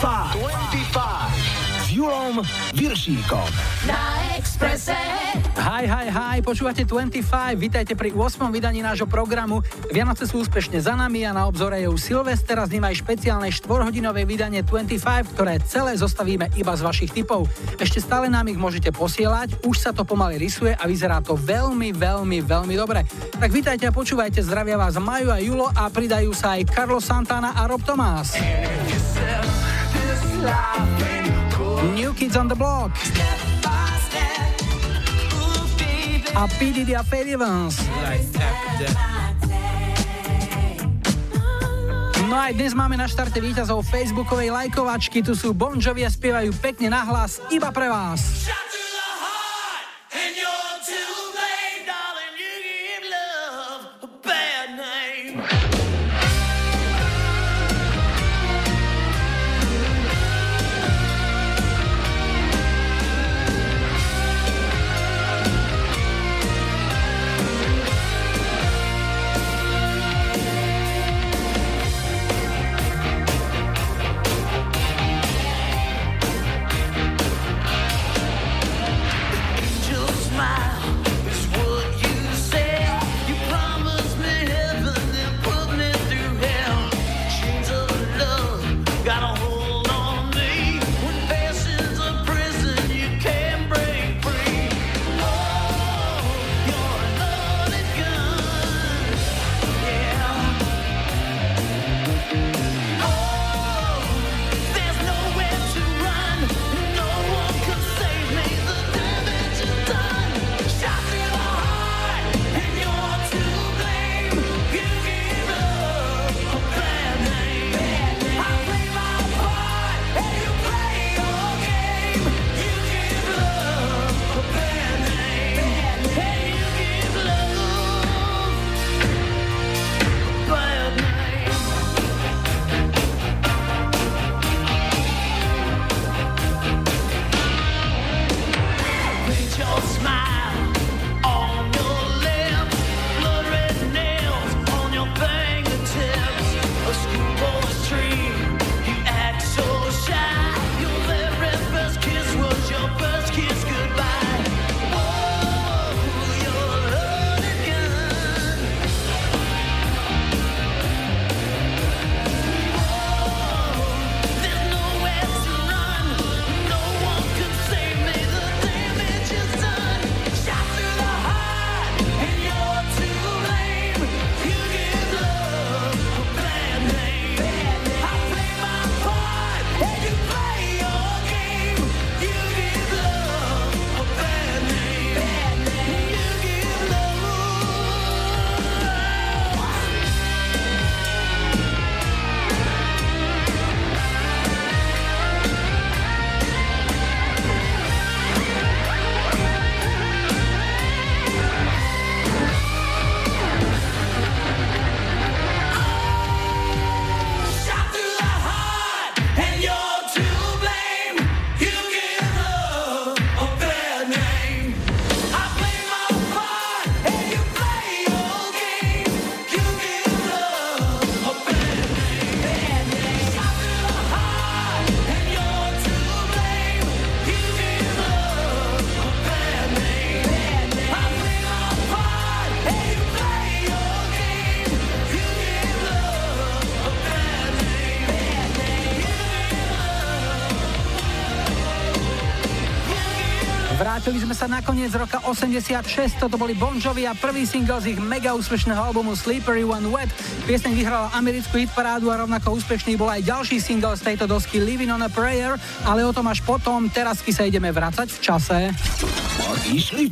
25 s Julom Viršíkom. Na Exprese. Hi, hi, hi, počúvate 25, vítajte pri 8. vydaní nášho programu. Vianoce sú úspešne za nami a na obzore je už Silvester a s ním aj špeciálne 4-hodinové vydanie 25, ktoré celé zostavíme iba z vašich typov. Ešte stále nám ich môžete posielať, už sa to pomaly rysuje a vyzerá to veľmi, veľmi, veľmi dobre. Tak vítajte a počúvajte, zdravia vás Maju a Julo a pridajú sa aj Carlos Santana a Rob Tomás. New Kids on the Block a P. A Evans. No aj dnes máme na štarte víťazov facebookovej lajkovačky, tu sú Bon Jovi a spievajú pekne nahlas iba pre vás. Koniec roka 86. Toto boli Bon Jovi a prvý single z ich mega úspešného albumu Slippery One Wet. Pieseň vyhrala americkú hitparádu a rovnako úspešný bol aj ďalší single z tejto dosky Living on a Prayer, ale o tom až potom. Teraz sa ideme vrácať v čase. Išli?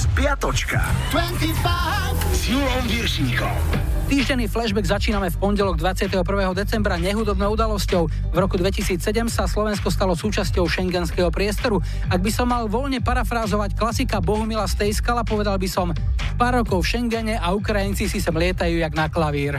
Spiatočka. 25 s Viršíkom. Týždenný flashback začíname v pondelok 21. decembra nehudobnou udalosťou. V roku 2007 sa Slovensko stalo súčasťou šengenského priestoru. Ak by som mal voľne parafrázovať klasika Bohumila Stejskala, povedal by som pár rokov v Schengene a Ukrajinci si sem lietajú jak na klavír.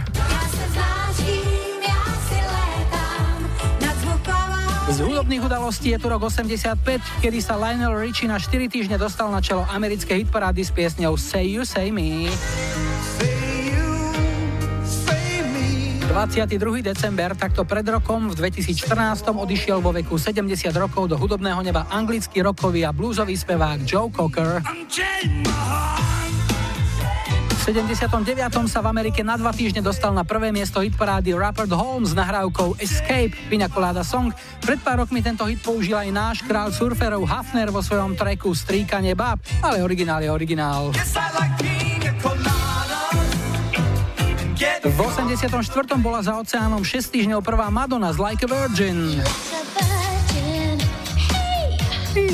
Z hudobných udalostí je tu rok 85, kedy sa Lionel Richie na 4 týždne dostal na čelo americkej hitparády s piesňou Say You Say Me. 22. december, takto pred rokom v 2014 odišiel vo veku 70 rokov do hudobného neba anglický rokový a bluesový spevák Joe Cocker. V 79. sa v Amerike na dva týždne dostal na prvé miesto hitparády Rupert Holmes s nahrávkou Escape, Pina Song. Pred pár rokmi tento hit použil aj náš král surferov Hafner vo svojom tracku Stríkanie bab, ale originál je originál. Yes, v 84. bola za oceánom 6 týždňov prvá Madonna z Like a Virgin.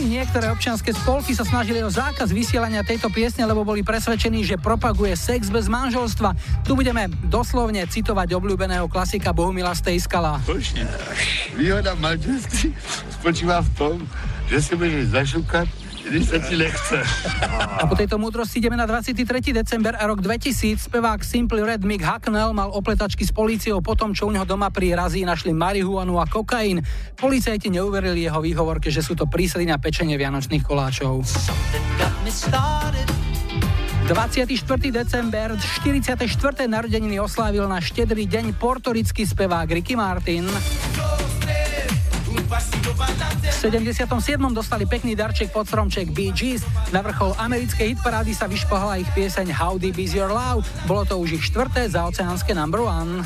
Niektoré občianske spolky sa snažili o zákaz vysielania tejto piesne, lebo boli presvedčení, že propaguje sex bez manželstva. Tu budeme doslovne citovať obľúbeného klasika Bohumila Stejskala. Výhoda manželství spočíva v tom, že si môžeš zašukať když sa ti nechce. A po tejto múdrosti ideme na 23. december a rok 2000. Spevák Simply Red Mick Hucknell mal opletačky s políciou po tom, čo u neho doma pri razí našli marihuanu a kokain. Policajti neuverili jeho výhovorke, že sú to prísady na pečenie vianočných koláčov. 24. december, 44. narodeniny oslávil na štedrý deň portorický spevák Ricky Martin. V 77. dostali pekný darček pod stromček Bee Gees. Na vrchol americkej hitparády sa vyšpohala ich pieseň How Deep Is Your Love. Bolo to už ich štvrté za oceánske number one.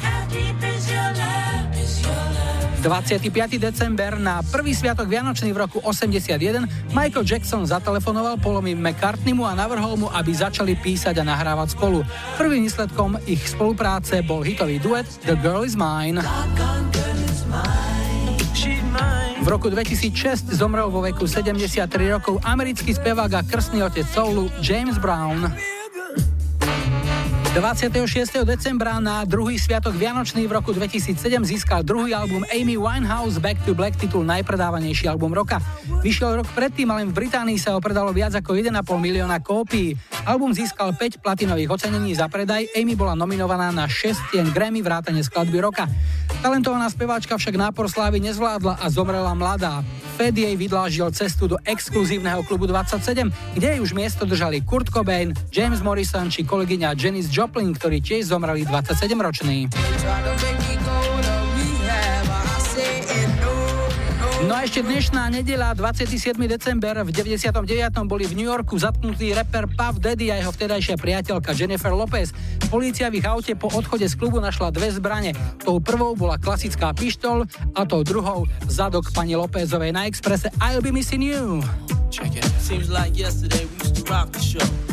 25. december na prvý sviatok Vianočný v roku 81 Michael Jackson zatelefonoval Polomi McCartneymu a navrhol mu, aby začali písať a nahrávať spolu. Prvým výsledkom ich spolupráce bol hitový duet The Girl Is Mine. V roku 2006 zomrel vo veku 73 rokov americký spevák a krstný otec soulu James Brown. 26. decembra na druhý sviatok Vianočný v roku 2007 získal druhý album Amy Winehouse Back to Black titul najpredávanejší album roka. Vyšiel rok predtým, ale v Británii sa ho predalo viac ako 1,5 milióna kópií. Album získal 5 platinových ocenení za predaj, Amy bola nominovaná na 6 tien Grammy vrátane skladby roka. Talentovaná speváčka však nápor slávy nezvládla a zomrela mladá. Fed jej vydlážil cestu do exkluzívneho klubu 27, kde jej už miesto držali Kurt Cobain, James Morrison či kolegyňa Janis Joplin, ktorí tiež zomreli 27-roční. No a ešte dnešná nedela, 27. december, v 99. boli v New Yorku zatknutý rapper Puff Daddy a jeho vtedajšia priateľka Jennifer Lopez. Polícia v ich aute po odchode z klubu našla dve zbrane. Tou prvou bola klasická pištol a tou druhou zadok pani Lópezovej na Expresse I'll be missing you. Check it. Seems like yesterday we used to rock the show.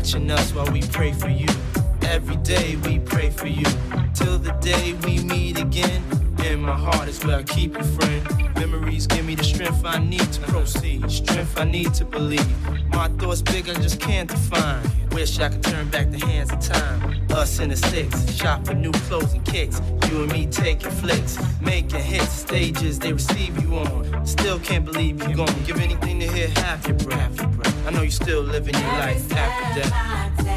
Watching us while we pray for you. Every day we pray for you. Till the day we meet again. In my heart is where I keep you, friend. Memories give me the strength I need to proceed. Strength I need to believe. My thoughts big, I just can't define. Wish I could turn back the hands of time. Us in the six, shop for new clothes and kicks. You and me taking flicks, making hits, stages they receive you on. Still can't believe you're gone. Give anything to hear half your breath. I know you're still living your life after death.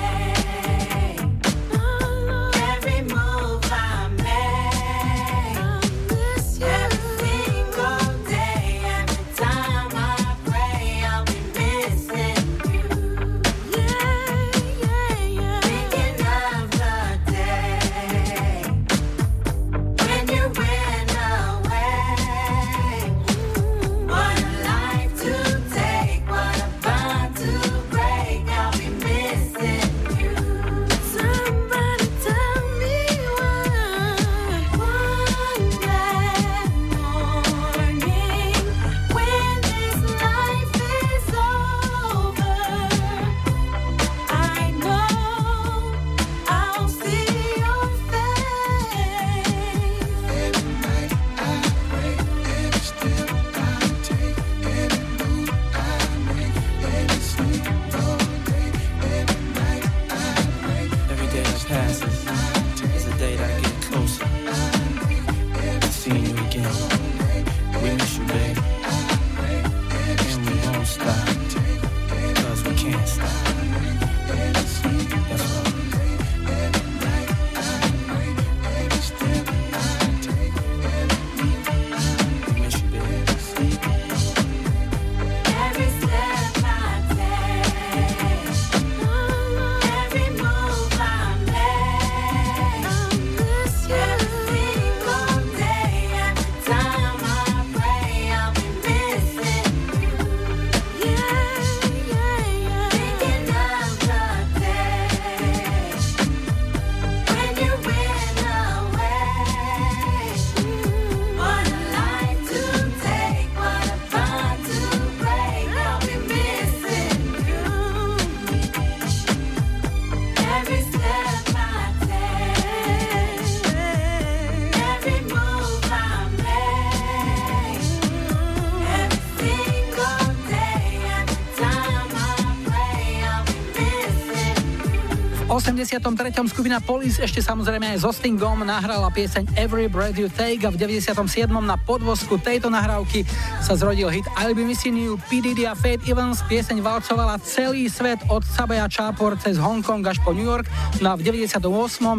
83. skupina Police ešte samozrejme aj so Stingom nahrala pieseň Every Breath You Take a v 97. na podvozku tejto nahrávky sa zrodil hit I'll Be Missing You, P. Diddy a Fate Evans. Pieseň valcovala celý svet od Sabeja Chapor cez Hongkong až po New York. No a v 98.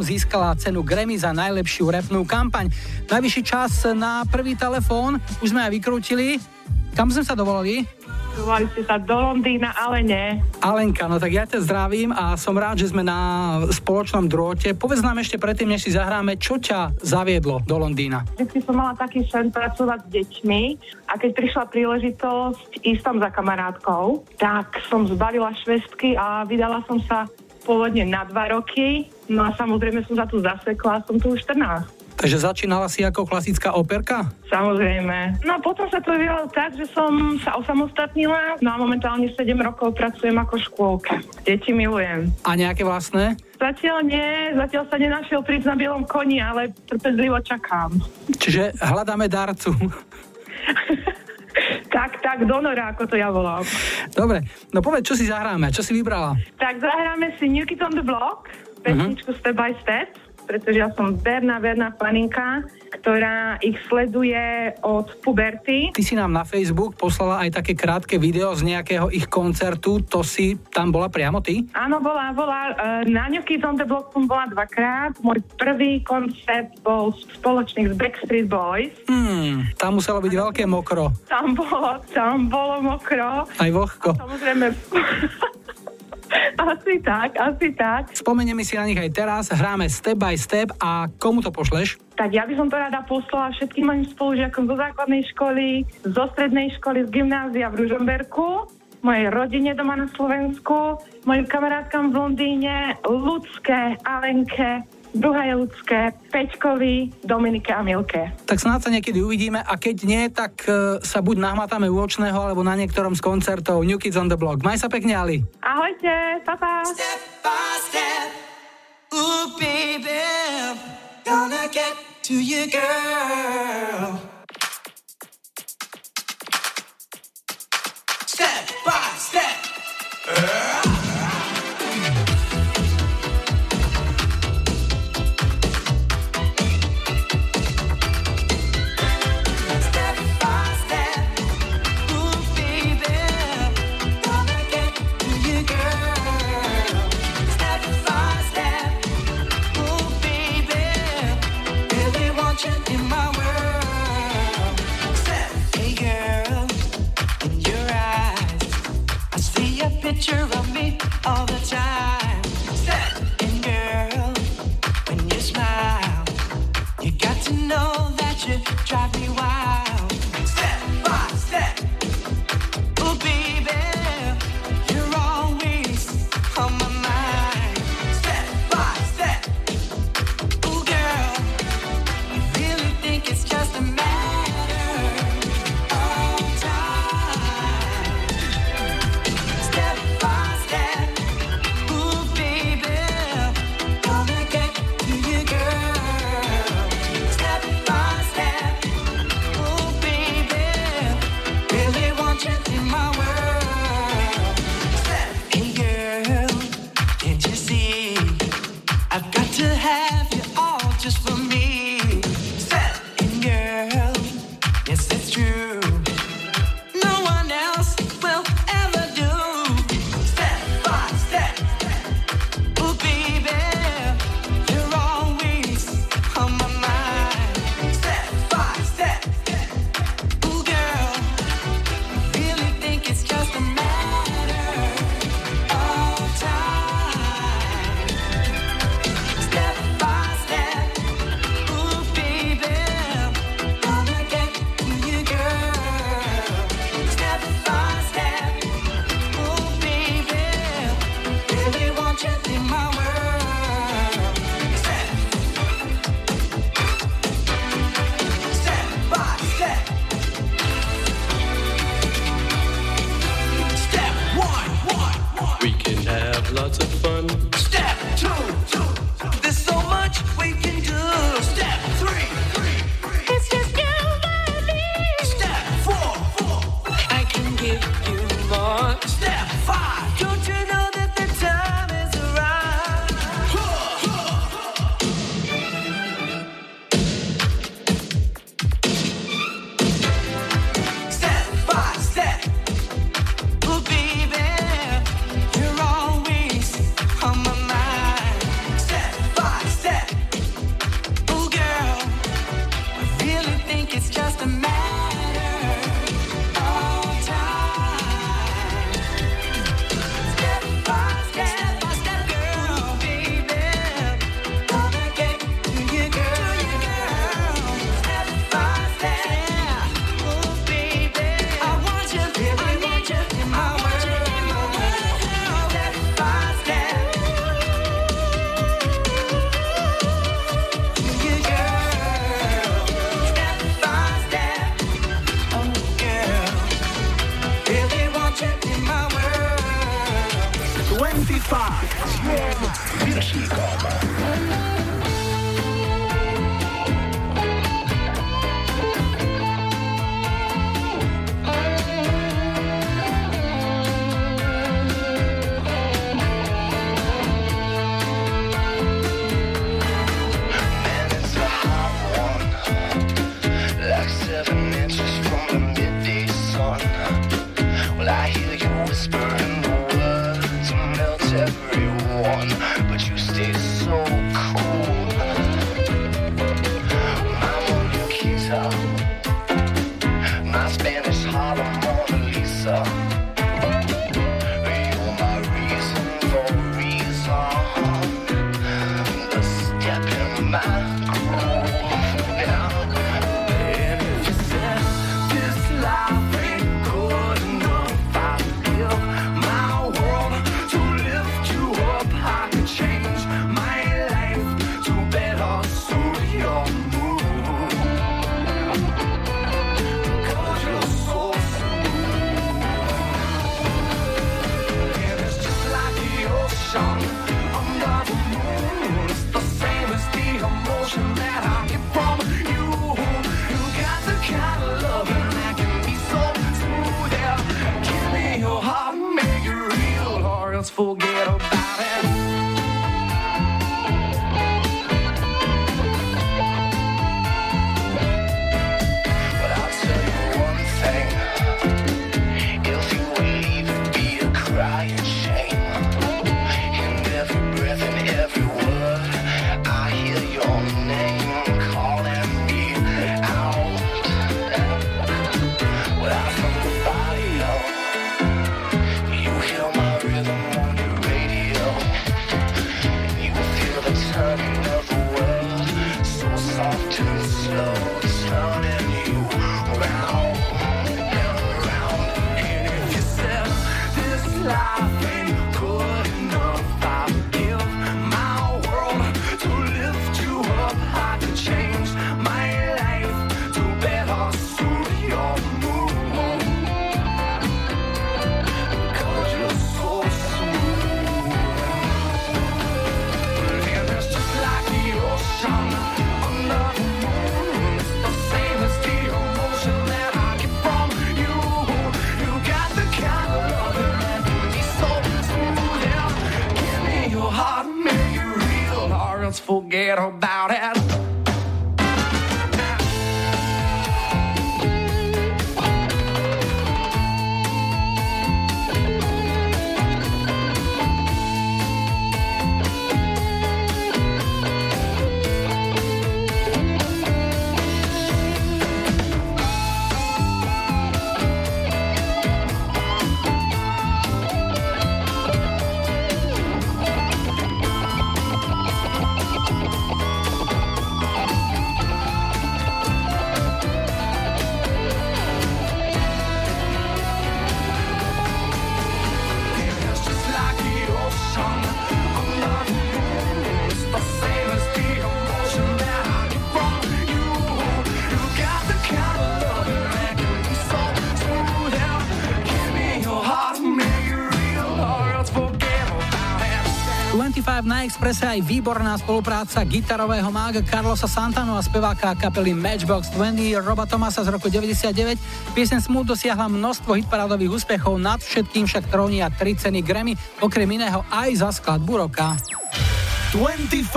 získala cenu Grammy za najlepšiu repnú kampaň. Najvyšší čas na prvý telefón už sme aj vykrútili. Kam sme sa dovolali? Volali ste sa do Londýna, ale nie. Alenka, no tak ja ťa zdravím a som rád, že sme na spoločnom drôte. Povedz nám ešte predtým, než si zahráme, čo ťa zaviedlo do Londýna? Vždy som mala taký sen pracovať s deťmi a keď prišla príležitosť ísť tam za kamarátkou, tak som zbalila švestky a vydala som sa pôvodne na dva roky, no a samozrejme som sa tu zasekla som tu už 14. Takže začínala si ako klasická operka? Samozrejme. No potom sa to vyvíjalo tak, že som sa osamostatnila, no a momentálne 7 rokov pracujem ako škôlka. Deti milujem. A nejaké vlastné? Zatiaľ nie, zatiaľ sa nenašiel prísť na bielom koni, ale trpezlivo čakám. Čiže hľadáme darcu. tak, tak, donora, ako to ja volám. Dobre, no povedz, čo si zahráme, čo si vybrala? Tak zahráme si New Kids on the Block, pesničku uh-huh. Step by Step pretože ja som verná, verná faninka, ktorá ich sleduje od puberty. Ty si nám na Facebook poslala aj také krátke video z nejakého ich koncertu, to si tam bola priamo ty? Áno, bola, bola. E, na New Kids on the Block som bola dvakrát. Môj prvý koncert bol spoločný s Backstreet Boys. Hmm, tam muselo byť veľké mokro. Tam bolo, tam bolo mokro. Aj vlhko. A samozrejme... Asi tak, asi tak. Spomenieme si na nich aj teraz, hráme step by step a komu to pošleš? Tak ja by som to rada poslala všetkým mojim spolužiakom zo základnej školy, zo strednej školy, z gymnázia v Ružomberku, mojej rodine doma na Slovensku, mojim kamarátkam v Londýne, Ľudské, Alenke, druhé je ľudské, Peťkovi, Dominike a Milke. Tak snáď sa niekedy uvidíme a keď nie, tak uh, sa buď nahmatáme u očného alebo na niektorom z koncertov New Kids on the Block. Maj sa pekne, Ali. Ahojte, papa. Step by step, ooh baby, gonna get to you girl. Step by step. Uh. Drive me wild. transfogueiro. Hold back. 25 na Expresse aj výborná spolupráca gitarového mága Carlosa Santano a speváka kapely Matchbox 20 Roba Tomasa z roku 99. Piesen Smooth dosiahla množstvo hitparádových úspechov, nad všetkým však trónia 3 ceny Grammy, okrem iného aj za skladbu roka. 25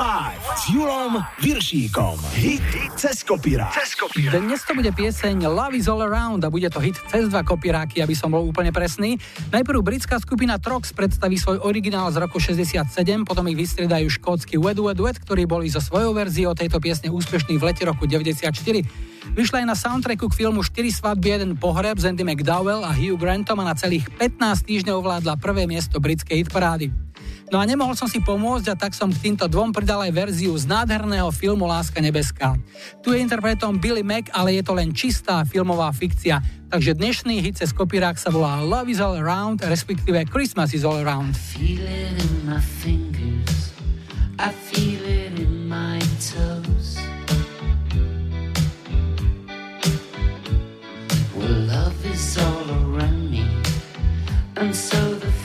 s Julom Viršíkom. Hit cez kopírák. Dnes to bude pieseň Love is all around a bude to hit cez dva kopíráky, aby som bol úplne presný. Najprv britská skupina Trox predstaví svoj originál z roku 67, potom ich vystriedajú škótsky Wed Wed Wed, ktorí boli so svojou verziou tejto piesne úspešní v lete roku 94. Vyšla aj na soundtracku k filmu 4 svadby, jeden pohreb z Andy McDowell a Hugh Grantom a na celých 15 týždňov ovládla prvé miesto britskej hitparády. No a nemohol som si pomôcť a tak som k týmto dvom pridal aj verziu z nádherného filmu Láska nebeská. Tu je interpretom Billy Mac, ale je to len čistá filmová fikcia. Takže dnešný hit cez kopírák sa volá Love is all around, respektíve Christmas is all around. Love is all around me, and so the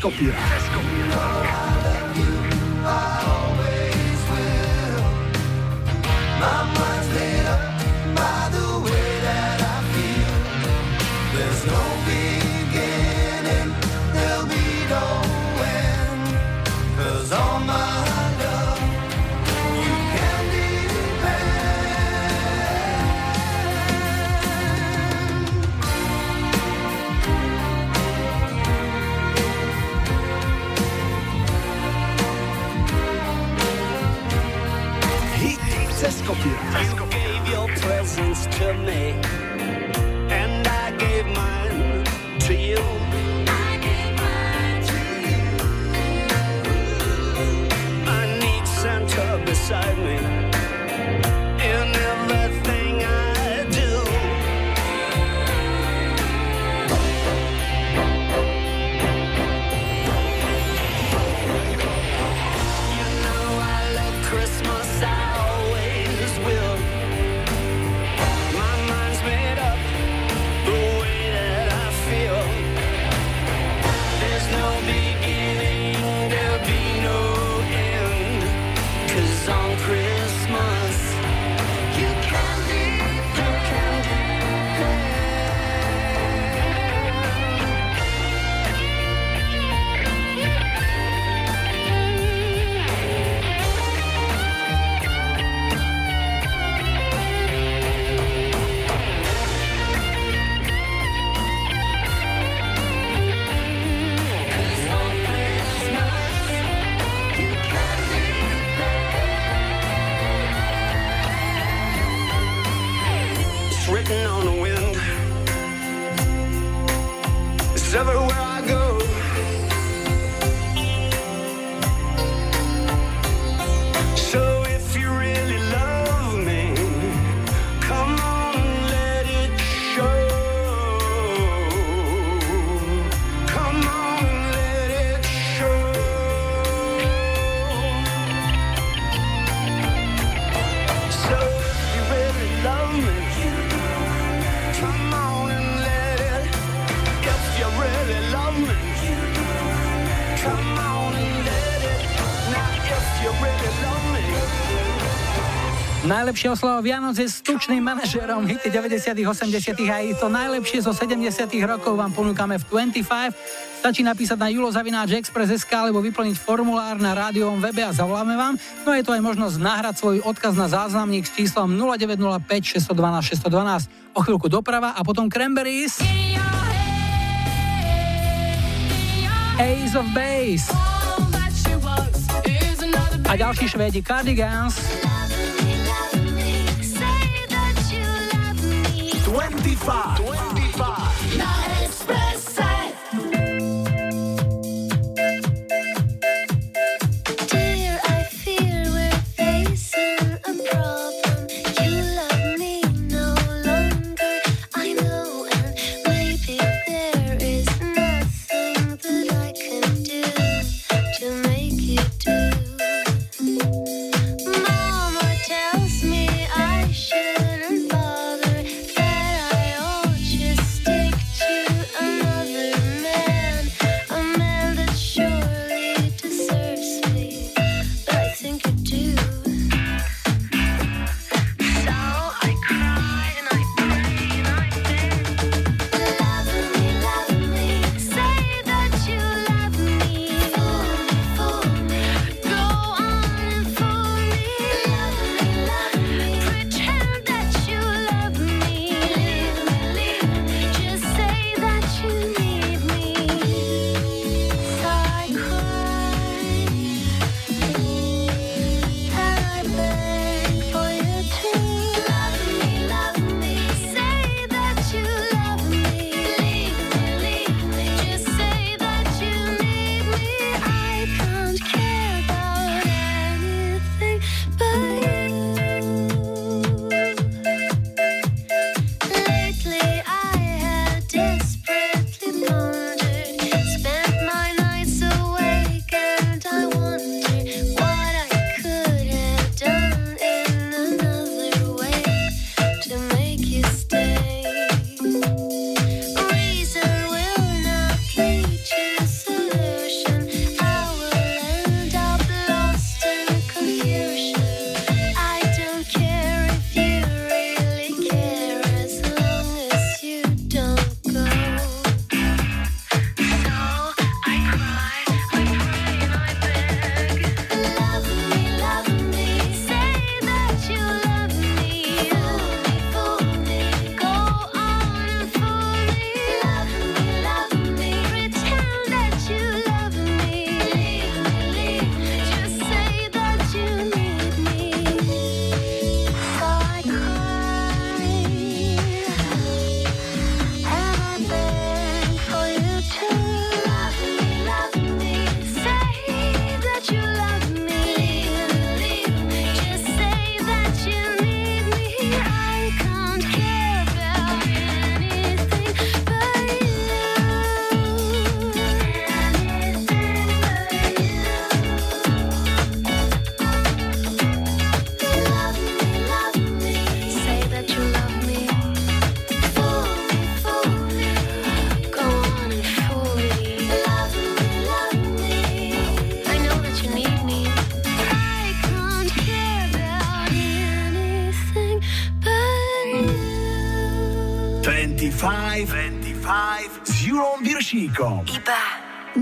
cez to me, Najlepšie on Vianoc je s tučným manažerom hity 90 80 a aj to najlepšie zo 70 rokov vám ponúkame v 25. Stačí napísať na julozavináčexpress.sk alebo vyplniť formulár na rádiovom webe a zavoláme vám. No je to aj možnosť nahrať svoj odkaz na záznamník s číslom 0905 612 612. O chvíľku doprava a potom Cranberries. Ace of Base. A ďalší švédi Cardigans. 25. 25.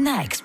next.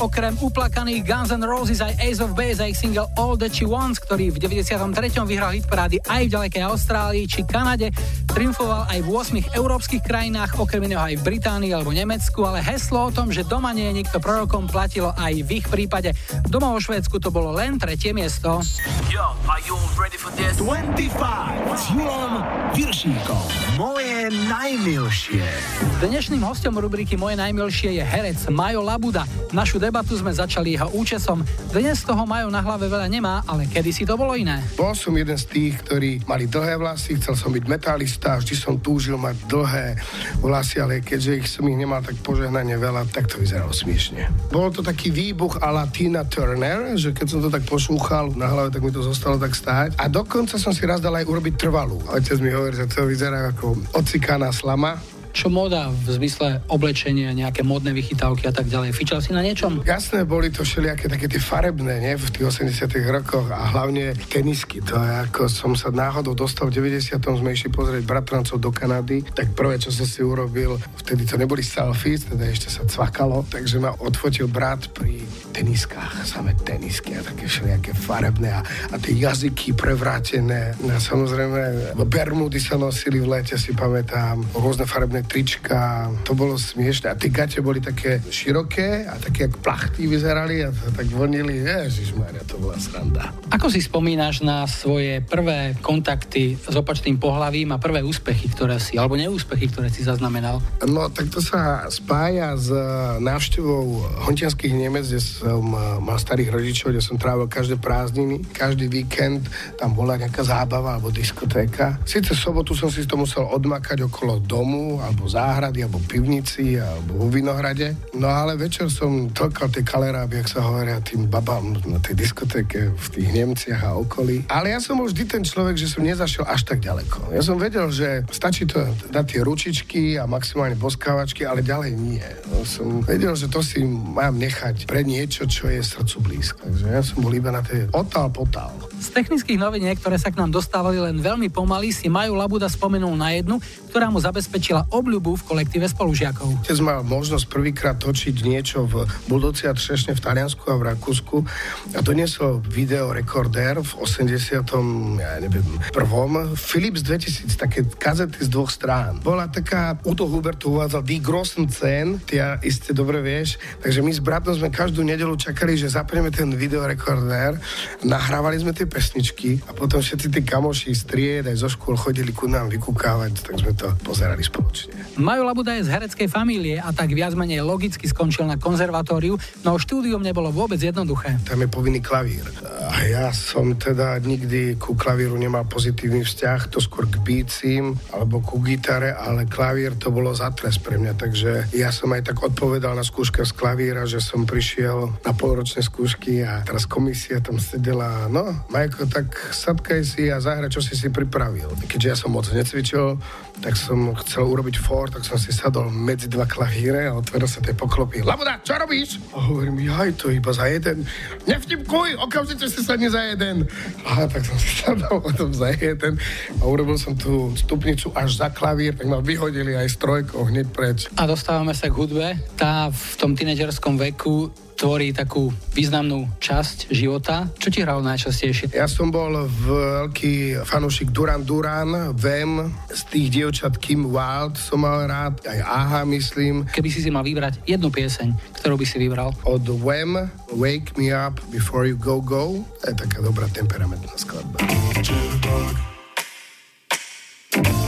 Okrem uplakaných Guns N' Roses aj Ace of Base a ich single All That She Wants, ktorý v 93. vyhral hit parády aj v ďalekej Austrálii či Kanade, triumfoval aj v 8 európskych krajinách, okrem iného aj v Británii alebo Nemecku, ale heslo o tom, že doma nie je nikto prorokom, platilo aj v ich prípade. Doma vo Švédsku to bolo len tretie miesto. Yo, are you ready for this? 25 s Viršíkom. Moje najmilšie. Dnešným hostom rubriky Moje najmilšie je herec Majo Labuda. Našu debatu sme začali jeho účesom. Dnes toho Majo na hlave veľa nemá, ale kedy si to bolo iné. Bol som jeden z tých, ktorí mali dlhé vlasy, chcel som byť metalista, vždy som túžil mať dlhé vlasy, ale keďže ich som ich nemal tak požehnanie veľa, tak to vyzeralo smiešne. Bol to taký výbuch a la Tina Turner, že keď som to tak pošúchal na hlave, tak mi to zostalo tak stáť. A dokonca som si raz dal aj urobiť trvalú. Otec mi hovorí, že to vyzerá ako ocikaná slama čo moda v zmysle oblečenia, nejaké modné vychytávky a tak ďalej. Fičal si na niečom? Jasné, boli to všelijaké také tie farebné, nie, v tých 80 rokoch a hlavne tenisky. To je ako som sa náhodou dostal v 90 sme išli pozrieť bratrancov do Kanady, tak prvé, čo som si urobil, vtedy to neboli selfies, teda ešte sa cvakalo, takže ma odfotil brat pri teniskách, samé tenisky a také všelijaké farebné a, a tie jazyky prevrátené. A samozrejme, Bermudy sa nosili v lete, si pamätám, rôzne farebné červené trička, to bolo smiešne. A tie gate boli také široké a také jak plachty vyzerali a tak vonili. Ježišmarja, to bola sranda. Ako si spomínaš na svoje prvé kontakty s opačným pohlavím a prvé úspechy, ktoré si, alebo neúspechy, ktoré si zaznamenal? No, tak to sa spája s e, návštevou hontianských Nemec, kde som e, mal starých rodičov, kde som trávil každé prázdniny, každý víkend tam bola nejaká zábava alebo diskotéka. Sice sobotu som si to musel odmakať okolo domu alebo záhrady, alebo pivnici, alebo v Vinohrade. No ale večer som tlkal tie kaleráby, jak sa hovoria, tým babám na tej diskotéke v tých Nemciach a okolí. Ale ja som bol vždy ten človek, že som nezašiel až tak ďaleko. Ja som vedel, že stačí to dať tie ručičky a maximálne boskávačky, ale ďalej nie. No, som vedel, že to si mám nechať pre niečo, čo je srdcu blízko. Takže ja som bol iba na tej otál potál. Z technických noviniek, ktoré sa k nám dostávali len veľmi pomaly, si Majú Labuda spomenul na jednu, ktorá mu zabezpečila obľubu v kolektíve spolužiakov. Keď mal možnosť prvýkrát točiť niečo v Buldoci a Třešne v Taliansku a v Rakúsku a doniesol videorekordér v 80. ja neviem, prvom Philips 2000, také kazety z dvoch strán. Bola taká, Uto Hubert uvádzal Die Grossen Cen, ty ja iste dobre vieš, takže my s bratom sme každú nedelu čakali, že zapneme ten videorekordér, nahrávali sme tie pesničky a potom všetci tí kamoši z tried aj zo škôl chodili ku nám vykúkávať, tak sme to pozerali spoločne. Majo Labuda je z hereckej familie a tak viac menej logicky skončil na konzervatóriu, no štúdium nebolo vôbec jednoduché. Tam je povinný klavír. A ja som teda nikdy ku klavíru nemal pozitívny vzťah, to skôr k bícim alebo ku gitare, ale klavír to bolo zatres pre mňa, takže ja som aj tak odpovedal na skúška z klavíra, že som prišiel na polročné skúšky a teraz komisia tam sedela, no, Majko, tak sadkaj si a zahraj, čo si si pripravil. Keďže ja som moc necvičil, tak som chcel urobiť for, tak som si sadol medzi dva klavíre a otvoril sa tie poklopy. Labuda, čo robíš? A hovorím, jaj, to iba za jeden. Nevtipkuj, okamžite si sadni za jeden. A tak som si sadol potom za jeden a urobil som tú stupnicu až za klavír, tak ma vyhodili aj s trojkou hneď preč. A dostávame sa k hudbe. Tá v tom tínedžerskom veku tvorí takú významnú časť života. Čo ti hral najčastejšie? Ja som bol veľký fanúšik Duran Duran, Vem, z tých dievčat Kim Wild som mal rád, aj Aha myslím. Keby si si mal vybrať jednu pieseň, ktorú by si vybral? Od Vem, Wake Me Up Before You Go Go, to je taká dobrá temperamentná skladba. Before you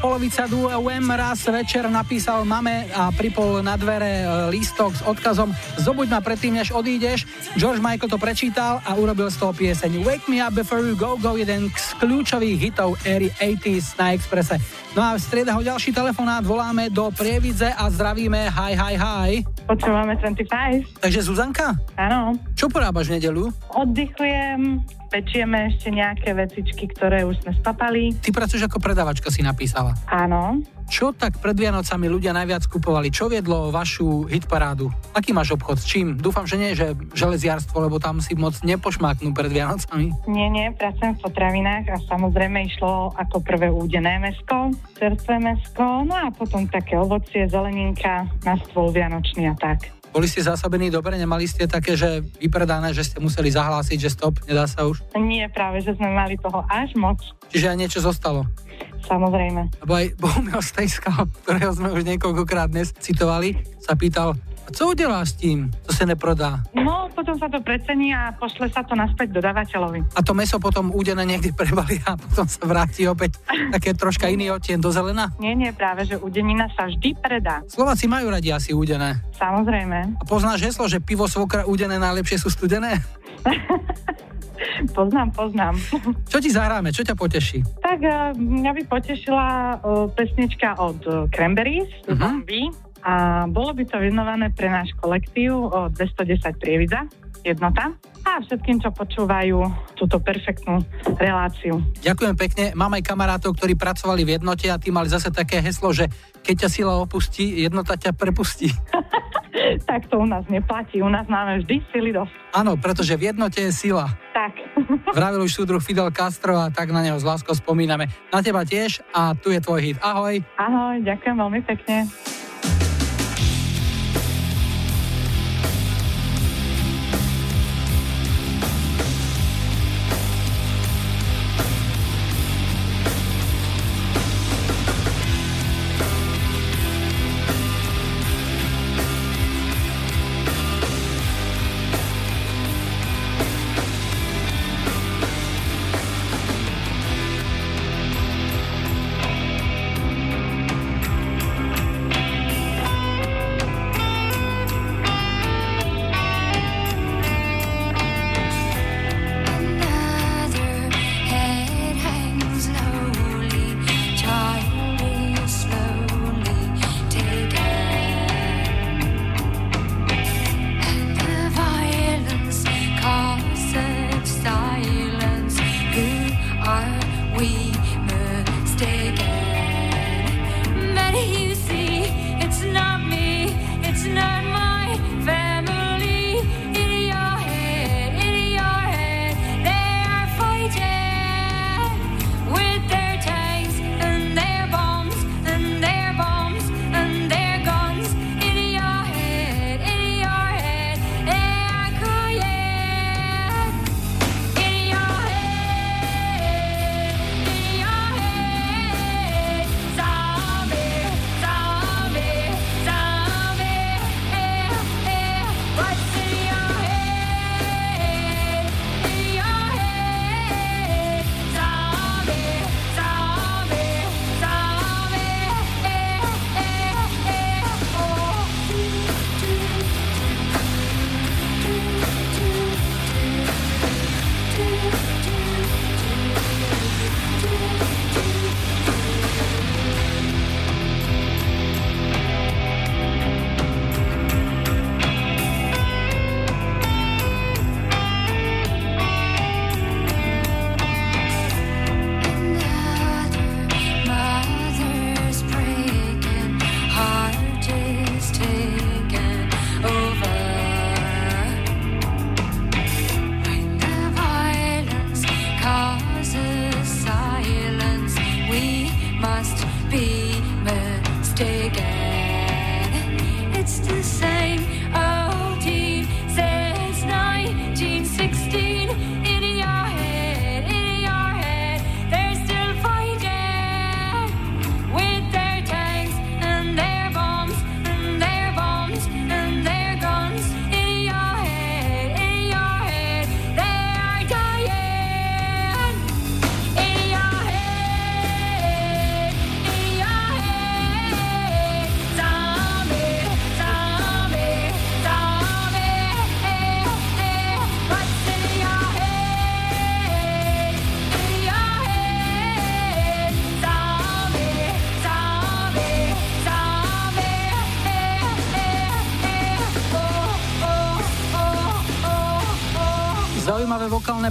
polovica duo Wem, raz večer napísal mame a pripol na dvere e, lístok s odkazom Zobuď ma predtým, než odídeš. George Michael to prečítal a urobil z toho pieseň Wake me up before you go go, jeden z kľúčových hitov éry 80s na Expresse. No a strieda ho ďalší telefonát voláme do Prievidze a zdravíme hi, hi, hi. Počúvame 25. Takže Zuzanka? Áno. Čo porábaš v nedelu? Oddychujem, pečieme ešte nejaké vecičky, ktoré už sme spapali. Ty pracuješ ako predavačka, si napísala. Áno. Čo tak pred Vianocami ľudia najviac kupovali? Čo viedlo vašu hitparádu? Aký máš obchod? S čím? Dúfam, že nie, že železiarstvo, lebo tam si moc nepošmáknú pred Vianocami. Nie, nie, pracujem v potravinách a samozrejme išlo ako prvé údené mesko, čerstvé mesko, no a potom také ovocie, zeleninka na stôl vianočný a tak. Boli ste zásobení dobre, nemali ste také, že vypredané, že ste museli zahlásiť, že stop, nedá sa už? Nie, práve, že sme mali toho až moc. Čiže aj niečo zostalo? Samozrejme. Lebo aj Bohumil Stejska, ktorého sme už niekoľkokrát dnes citovali, sa pýtal, co udelá s tým, co sa neprodá? No, potom sa to precení a pošle sa to naspäť dodávateľovi. A to meso potom údené niekde prebali a potom sa vráti opäť také troška iný odtien do zelena? Nie, nie, práve, že údenina sa vždy predá. Slováci majú radi asi údené. Samozrejme. A poznáš heslo, že pivo svokra údené najlepšie sú studené? poznám, poznám. Čo ti zahráme? Čo ťa poteší? Tak uh, mňa by potešila uh, pesnička od uh, Cranberries, uh-huh. Zombie a bolo by to venované pre náš kolektív o 210 Prievidza, jednota a všetkým, čo počúvajú túto perfektnú reláciu. Ďakujem pekne. Mám aj kamarátov, ktorí pracovali v jednote a tí mali zase také heslo, že keď ťa sila opustí, jednota ťa prepustí. tak to u nás neplatí. U nás máme vždy sily dosť. Áno, pretože v jednote je sila. Tak. Vravil už súdruh Fidel Castro a tak na neho z láskou spomíname. Na teba tiež a tu je tvoj hit. Ahoj. Ahoj, ďakujem veľmi pekne.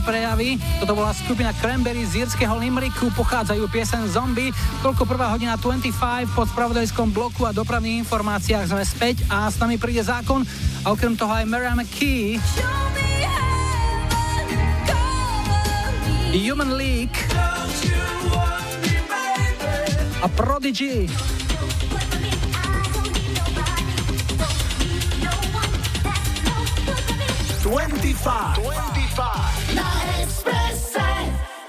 Prejavy. Toto bola skupina Cranberry z írskeho Limeriku, pochádzajú piesen Zombie. Koľko prvá hodina 25 pod spravodajskom bloku a dopravných informáciách sme späť a s nami príde zákon a okrem toho aj Mariah McKee. Human League a Prodigy. 25. 25. Na Expresse.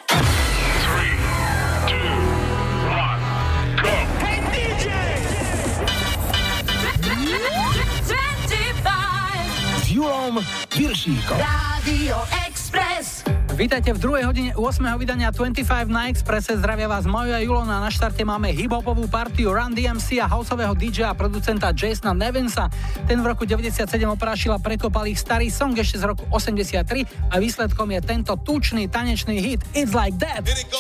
Three, two, one, go. Hey DJ. 25. S Julom Viršíkom. Radio Express. Vítajte v druhej hodine 8. vydania 25 na Expresse. Zdravia vás Majo a Julo. Na štarte máme hiphopovú partiu Run DMC a houseového DJ a producenta Jasona Nevinsa. Ten v roku 97 oprášila prekopal ich starý song ešte z roku 83 a výsledkom je tento tučný tanečný hit It's Like That. Check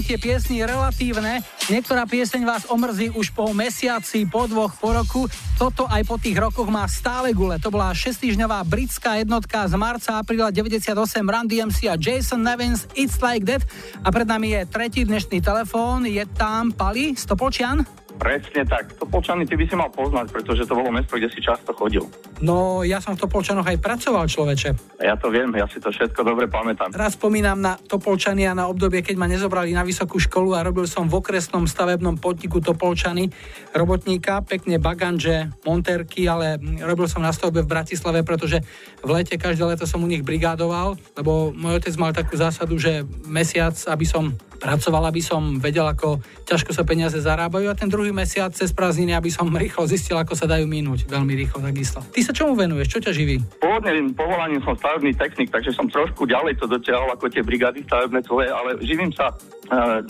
starnutie piesní relatívne. Niektorá pieseň vás omrzí už po mesiaci, po dvoch, po roku. Toto aj po tých rokoch má stále gule. To bola šestýžňová britská jednotka z marca apríla 98 Run DMC a Jason Nevins It's Like That. A pred nami je tretí dnešný telefón. Je tam Pali Stopolčian. Presne tak. Topolčany ty by si mal poznať, pretože to bolo mesto, kde si často chodil. No, ja som v Topolčanoch aj pracoval, človeče. Ja to viem, ja si to všetko dobre pamätám. Raz spomínam na Topolčany a na obdobie, keď ma nezobrali na vysokú školu a robil som v okresnom stavebnom podniku Topolčany robotníka, pekne baganže, monterky, ale robil som na stavbe v Bratislave, pretože v lete každé leto som u nich brigádoval, lebo môj otec mal takú zásadu, že mesiac, aby som pracoval, aby som vedel, ako ťažko sa peniaze zarábajú a ten druhý mesiac cez prázdniny, aby som rýchlo zistil, ako sa dajú minúť. Veľmi rýchlo takisto. Ty sa čomu venuješ? Čo ťa živí? Pôvodne povolaním som stavebný technik, takže som trošku ďalej to dotiahol ako tie brigády stavebné tvoje, ale živím sa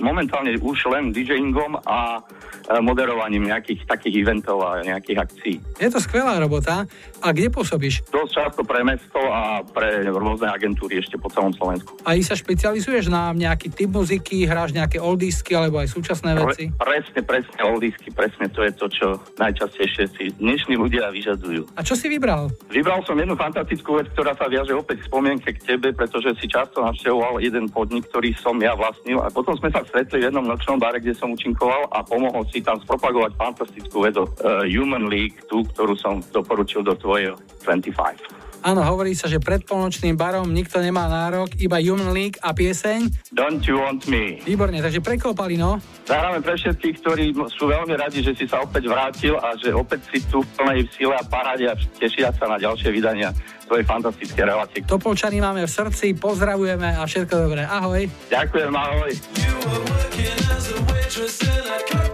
momentálne už len DJingom a uh, moderovaním nejakých takých eventov a nejakých akcií. Je to skvelá robota. A kde pôsobíš? Dosť často pre mesto a pre rôzne agentúry ešte po celom Slovensku. A i sa špecializuješ na nejaký typ muziky, hráš nejaké oldiesky alebo aj súčasné veci? Pre, presne, presne, oldiesky, presne to je to, čo najčastejšie si dnešní ľudia vyžadujú. A čo si vybral? Vybral som jednu fantastickú vec, ktorá sa viaže opäť k spomienke k tebe, pretože si často navštevoval jeden podnik, ktorý som ja vlastnil a potom sme sa stretli v jednom nočnom bare, kde som účinkoval a pomohol si tam spropagovať fantastickú od uh, Human League, tú, ktorú som doporučil do tvojho 25. Áno, hovorí sa, že pred polnočným barom nikto nemá nárok, iba Human League a pieseň. Don't you want me? Výborne, takže prekopali, no. Zahráme pre všetkých, ktorí sú veľmi radi, že si sa opäť vrátil a že opäť si tu v plnej sile a paráde a tešia sa na ďalšie vydania tvojej fantastické relácie. Topolčany máme v srdci, pozdravujeme a všetko dobré. Ahoj. Ďakujem, ahoj. Change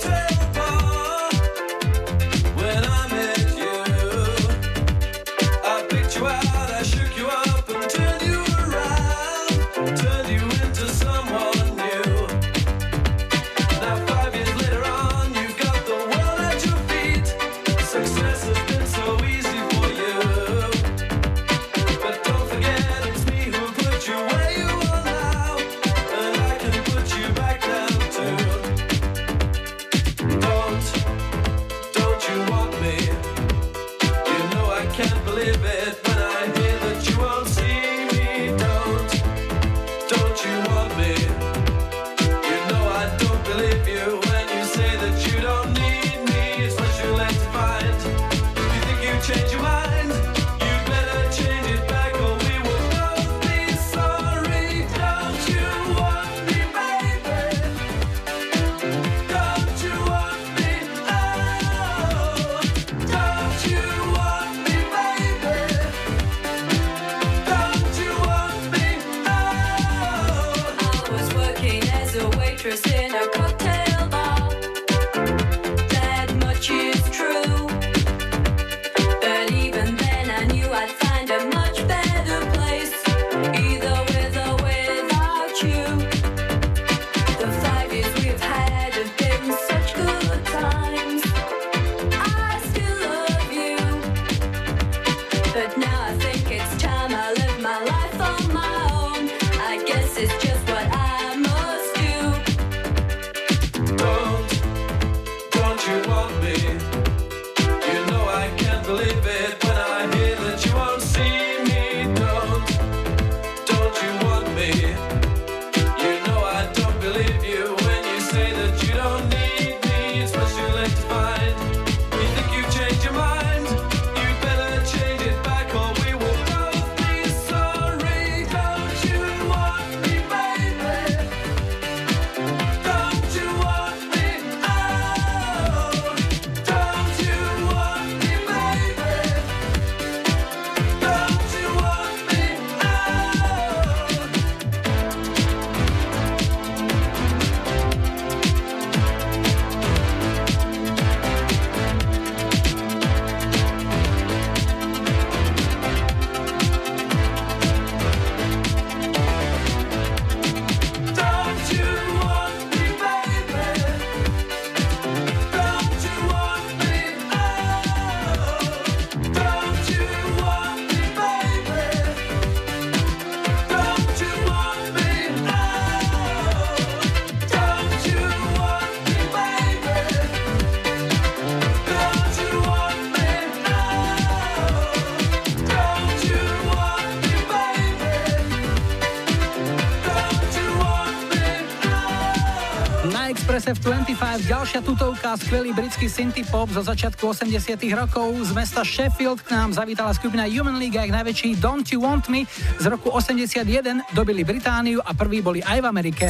ďalšia tutovka, skvelý britský synthie pop zo začiatku 80 rokov. Z mesta Sheffield k nám zavítala skupina Human League a ich najväčší Don't You Want Me z roku 81 dobili Britániu a prví boli aj v Amerike.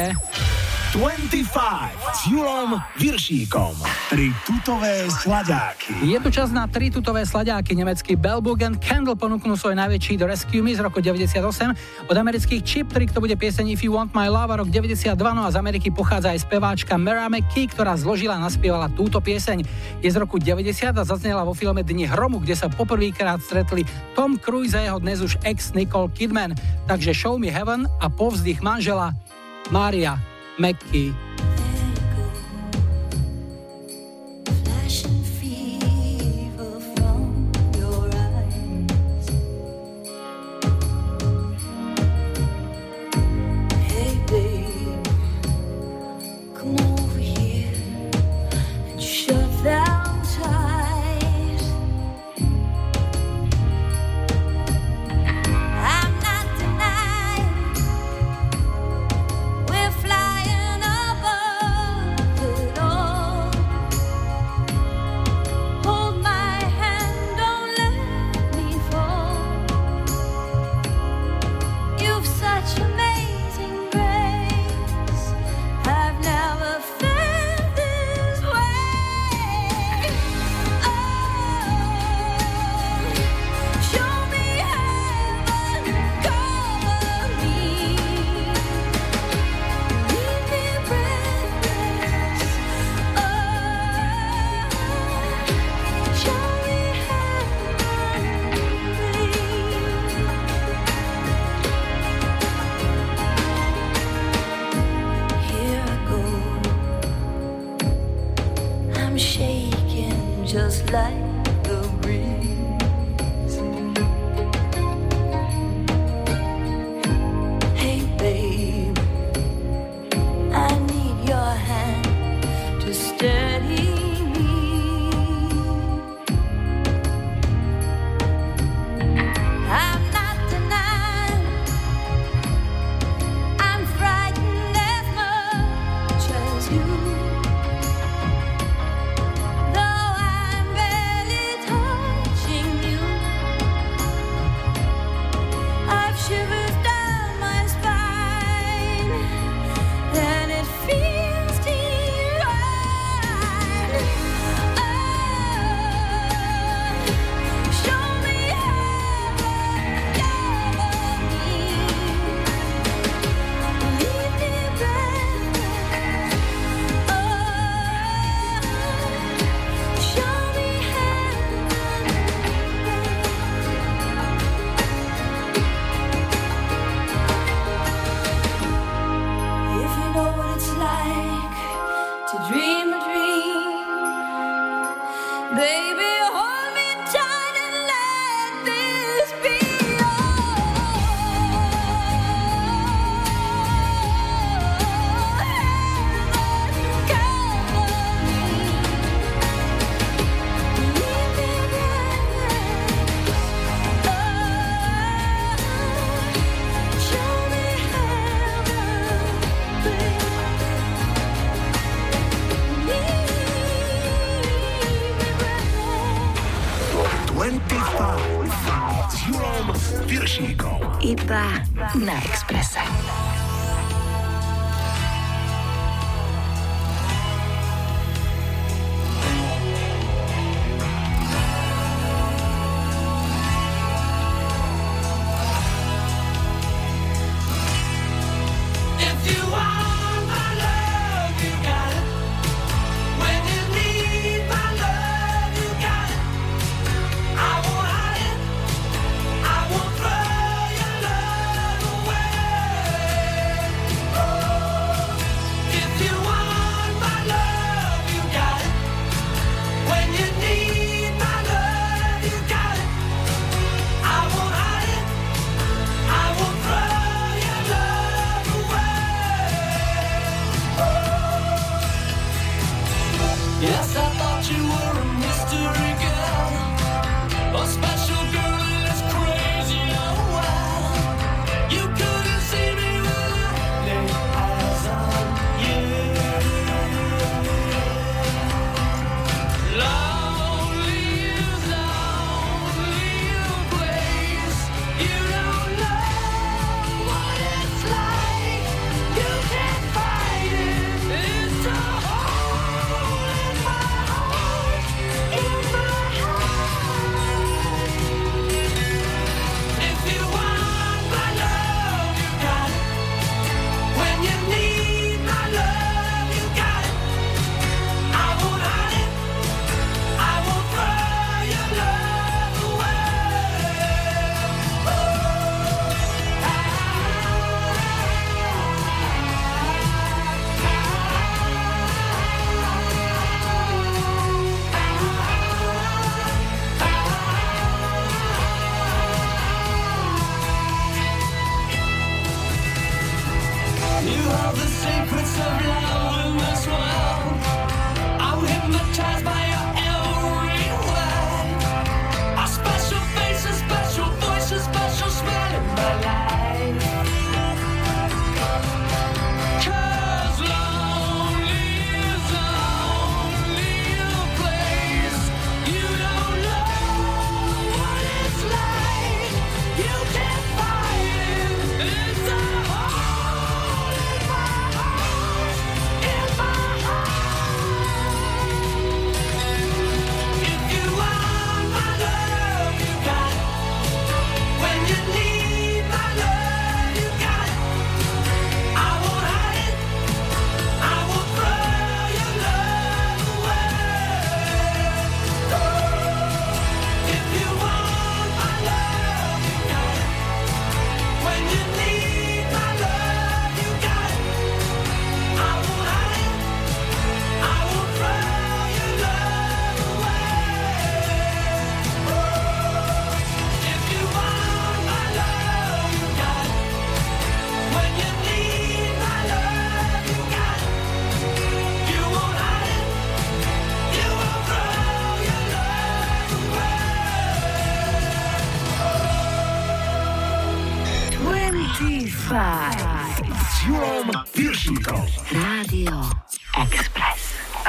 25 s Julom Viršíkom. Tri tutové sladáky. Je tu čas na tri tutové sladáky. Nemecký Bellbogen Candle ponúknú svoj najväčší do Rescue Me z roku 98. Od amerických Chip Trick to bude pieseň If You Want My Love rok 92. No a z Ameriky pochádza aj speváčka Mara McKee, ktorá zložila a naspievala túto pieseň. Je z roku 90 a zaznela vo filme Dni hromu, kde sa poprvýkrát stretli Tom Cruise a jeho dnes už ex Nicole Kidman. Takže Show Me Heaven a povzdych manžela Mária McKee.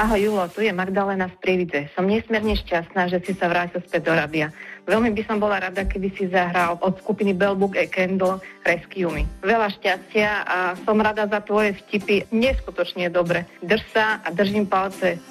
Ahoj Julo, tu je Magdalena z Prievidze. Som nesmierne šťastná, že si sa vrátil späť do Rabia. Veľmi by som bola rada, keby si zahral od skupiny Bellbook e Candle Rescue Me. Veľa šťastia a som rada za tvoje vtipy. Neskutočne dobre. Drž sa a držím palce.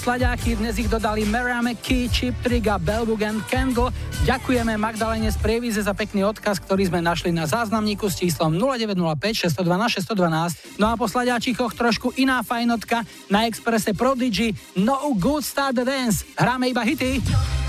sladáky, dnes ich dodali Mara McKee, Chip Trick a Belbug and Kendall. Ďakujeme Magdalene z Prievize za pekný odkaz, ktorý sme našli na záznamníku s číslom 0905 612 612. No a po sladáčikoch trošku iná fajnotka na Expresse Prodigy No Good Start the Dance. Hráme iba hity.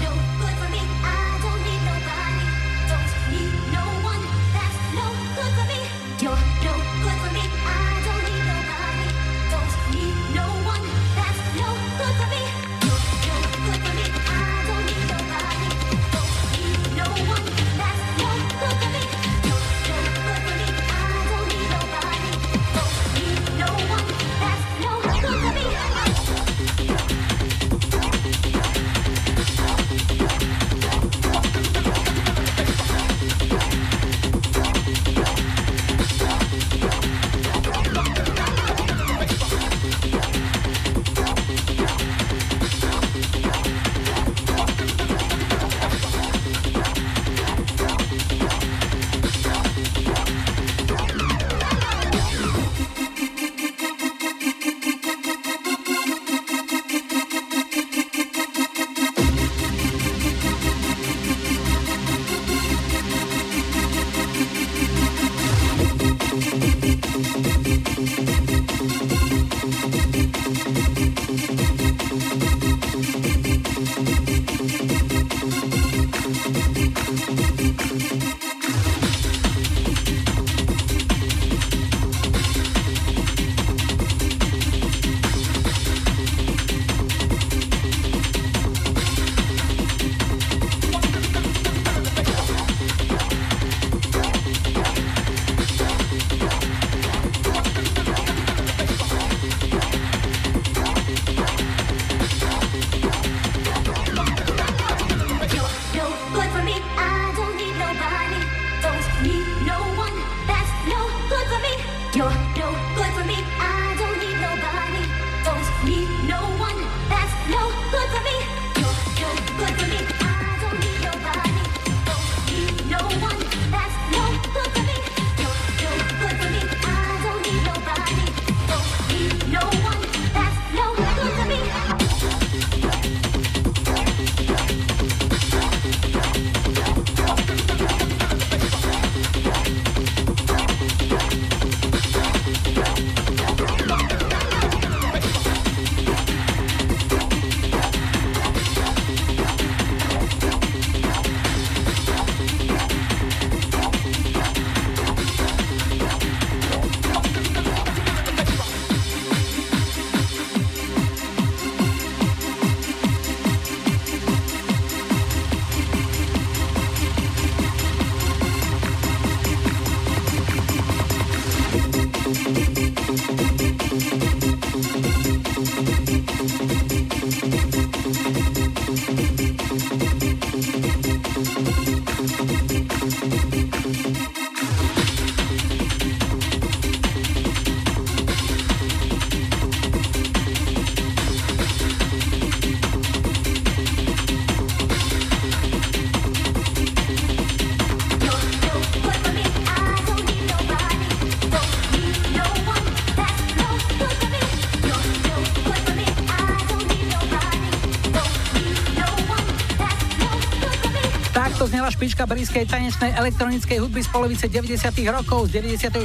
Špička brískej tanečnej elektronickej hudby z polovice 90. rokov. Z 94.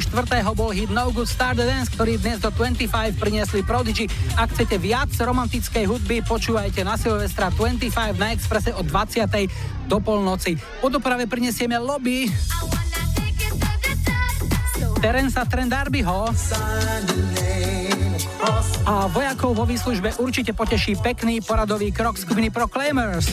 bol hit No Good Star the Dance, ktorý dnes do 25 priniesli Prodigy. Ak chcete viac romantickej hudby, počúvajte na Silvestra 25 na Exprese od 20. do polnoci. Po doprave prinesieme lobby. Terensa Trendarbyho a vojakov vo výslužbe určite poteší pekný poradový krok skupiny Proclaimers.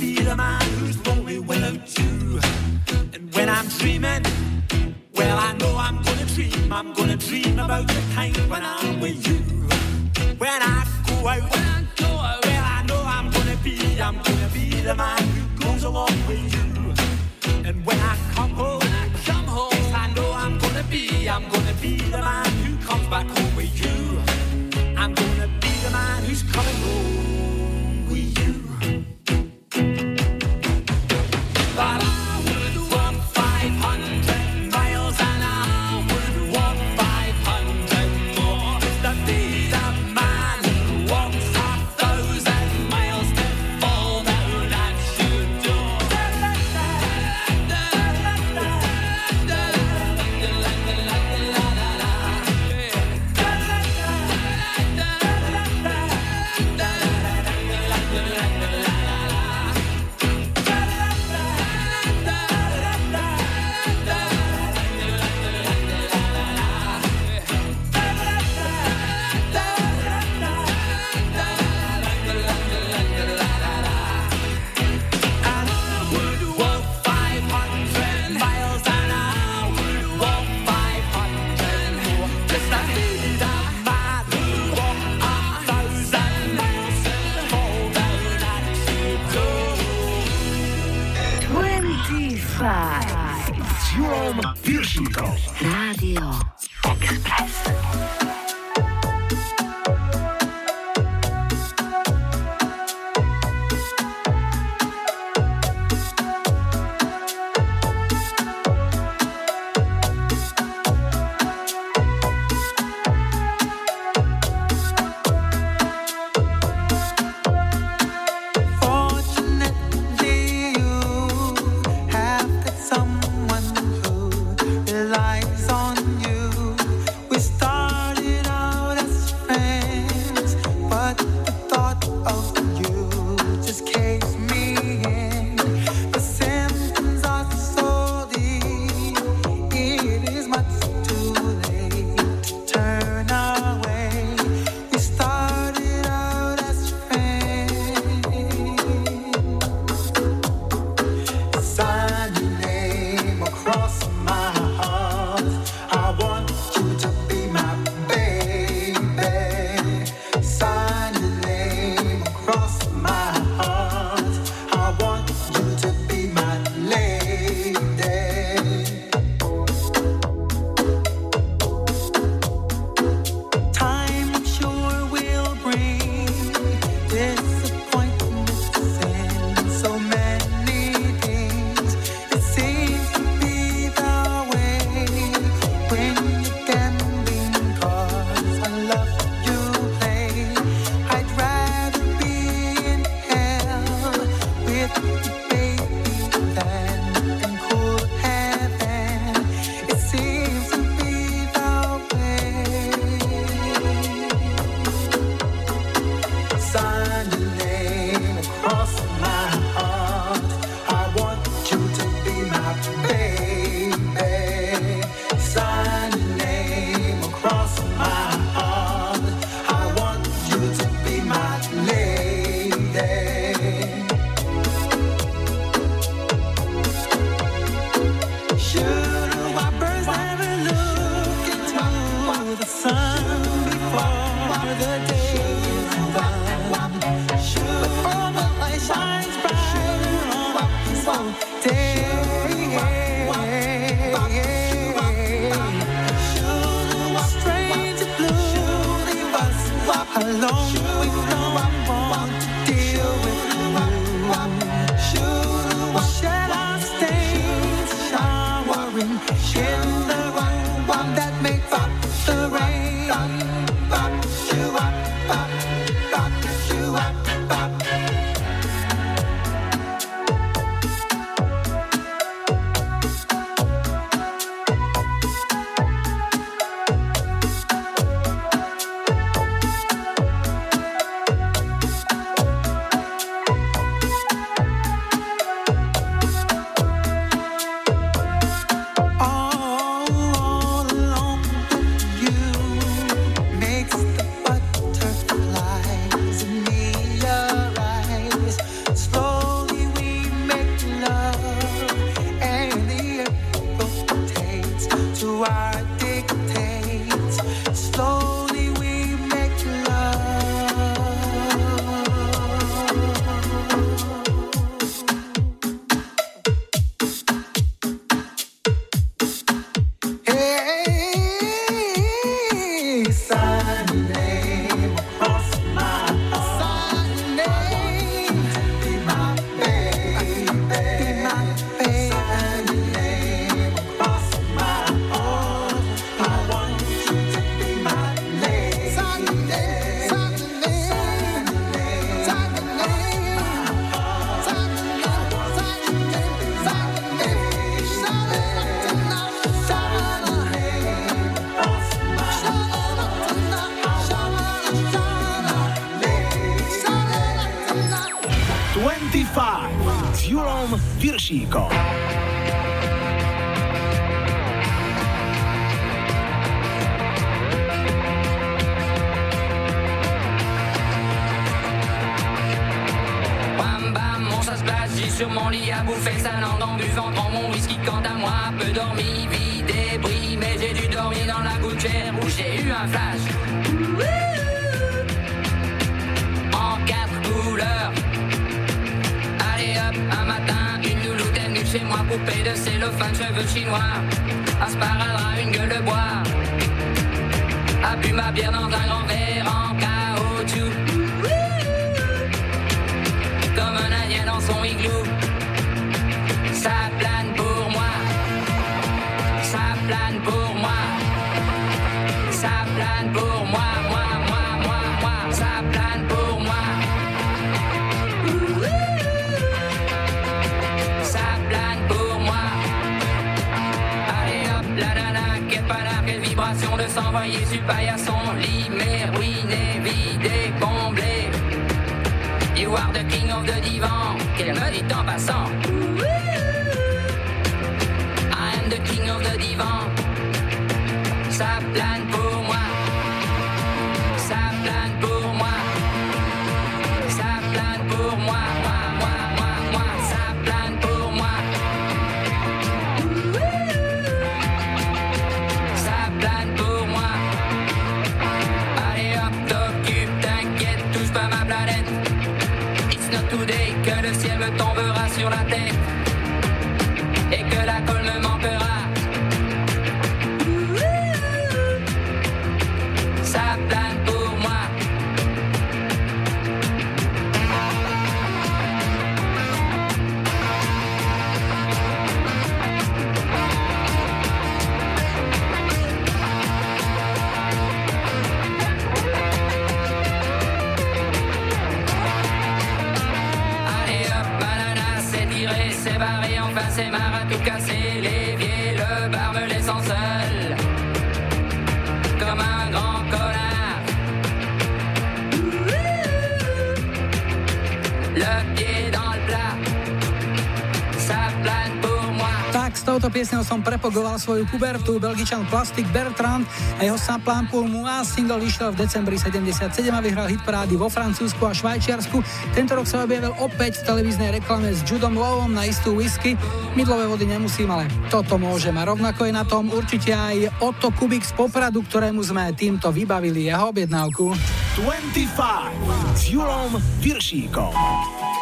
Be the man who's lonely without you. And when I'm dreaming, well, I know I'm gonna dream, I'm gonna dream about the time when I'm with you. When I go out, say plane pour moi, moi, moi, moi, moi, ça plane pour moi. Ça plane pour moi. Allez hop, la nana, quelle panard, quelle vibration de s'envoyer sur paillasson, limé, ruiné, vidé, comblé. You are the king of the divan, qu'elle me dit en passant. I am the king of the divan. Ça plane yo la tengo. Touto piesňou som prepogoval svoju pubertu. Belgičan Plastic Bertrand a jeho pour moi single vyšiel v decembri 77 a vyhral hit parády vo Francúzsku a Švajčiarsku. Tento rok sa objavil opäť v televíznej reklame s Judom Lowom na istú whisky. Mydlové vody nemusím, ale toto môžem. A rovnako je na tom určite aj Otto Kubik z Popradu, ktorému sme týmto vybavili jeho objednávku. 25 s Julom Viršíkom.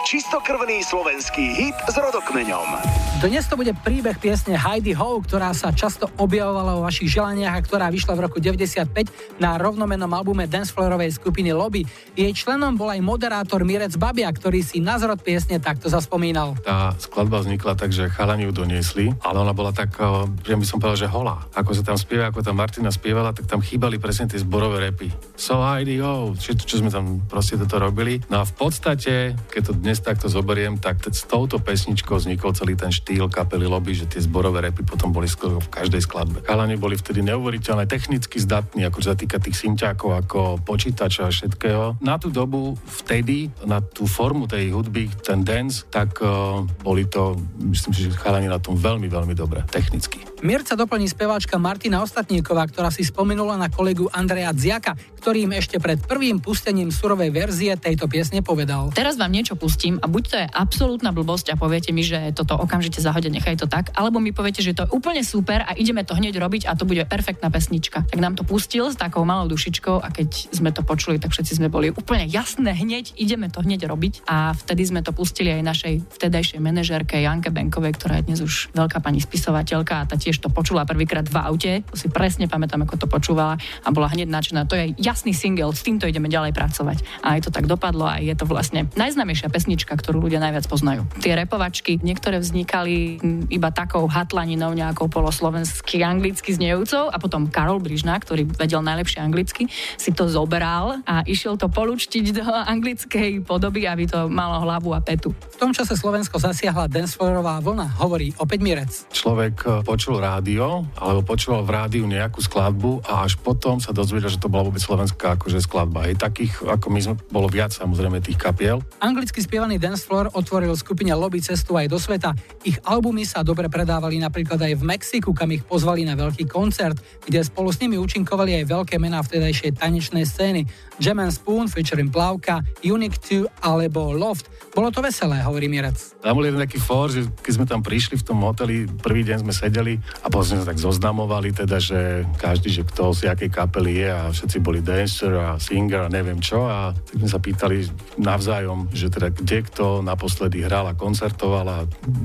Čistokrvný slovenský hit s rodokmeňom. Dnes to bude príbeh piesne Heidi Ho, ktorá sa často objavovala vo vašich želaniach a ktorá vyšla v roku 95 na rovnomenom albume dancefloorovej skupiny Lobby. Jej členom bol aj moderátor Mirec Babia, ktorý si na zrod piesne takto zaspomínal. Tá skladba vznikla tak, že chalani ju doniesli, ale ona bola tak, eh, že by som povedal, že holá. Ako sa tam spieva, ako tam Martina spievala, tak tam chýbali presne tie zborové repy. So Heidi Ho, všetko, čo sme tam proste toto robili. No a v podstate, keď to dnes takto zoberiem, tak s touto pesničkou vznikol celý ten štýl kapely Lobby, že tie zborové repy potom boli skoro v každej skladbe. Chalani boli vtedy neuveriteľne technicky zdatní, ako sa týka tých synťákov, ako počítača a všetkého. Na tú dobu vtedy, na tú formu tej hudby, ten dance, tak uh, boli to, myslím si, že chalani na tom veľmi, veľmi dobre, technicky. Mirca doplní speváčka Martina Ostatníková, ktorá si spomenula na kolegu Andreja Dziaka, ktorý im ešte pred prvým pustením surovej verzie tejto piesne povedal. Teraz vám niečo pustím a buď to je absolútna blbosť a poviete mi, že toto okamžite zahodia, nechaj to tak, alebo mi poviete, že to je úplne super a ideme to hneď robiť a to bude perfektná pesnička. Tak nám to pustil s takou malou dušičkou a keď sme to počuli, tak všetci sme boli úplne jasné hneď, ideme to hneď robiť a vtedy sme to pustili aj našej vtedajšej manažérke Janke Benkovej, ktorá je dnes už veľká pani spisovateľka a tá tiež to počula prvýkrát v aute, to si presne pamätám, ako to počúvala a bola hneď nadšená. To je jasný single, s týmto ideme ďalej pracovať. A aj to tak dopadlo a je to vlastne najznámejšia pesnička, ktorú ľudia najviac poznajú. Tie repovačky, niektoré vznikali mm, iba takou hatlaninou nejakou poloslovensky anglicky znejúcou a potom Karol Brižna, ktorý vedel najlepšie anglicky, si to zobral a išiel to polučtiť do anglickej podoby, aby to malo hlavu a petu. V tom čase Slovensko zasiahla dancefloorová vlna, hovorí opäť Mirec. Človek eh, počul rádio, alebo počúval v rádiu nejakú skladbu a až potom sa dozvedel, že to bola vôbec slovenská akože skladba. Aj takých, ako my sme, bolo viac samozrejme tých kapiel. Anglicky spievaný dancefloor otvoril skupine Lobby cestu aj do sveta. Ich albumy sa dobre predávali napríklad aj v Mexiku, kam ich pozvali na veľký koncert, kde spolu s nimi účinkovali aj veľké mená vtedajšej tanečnej scény. Jam and Spoon featuring Plavka, Unique 2 alebo Loft. Bolo to veselé, hovorí Mirec. Tam bol jeden taký for, že keď sme tam prišli v tom hoteli, prvý deň sme sedeli a potom sme sa tak zoznamovali, teda, že každý, že kto z akej kapely je a všetci boli dancer a singer a neviem čo a tak sme sa pýtali navzájom, že teda kde kto naposledy hral a koncertoval a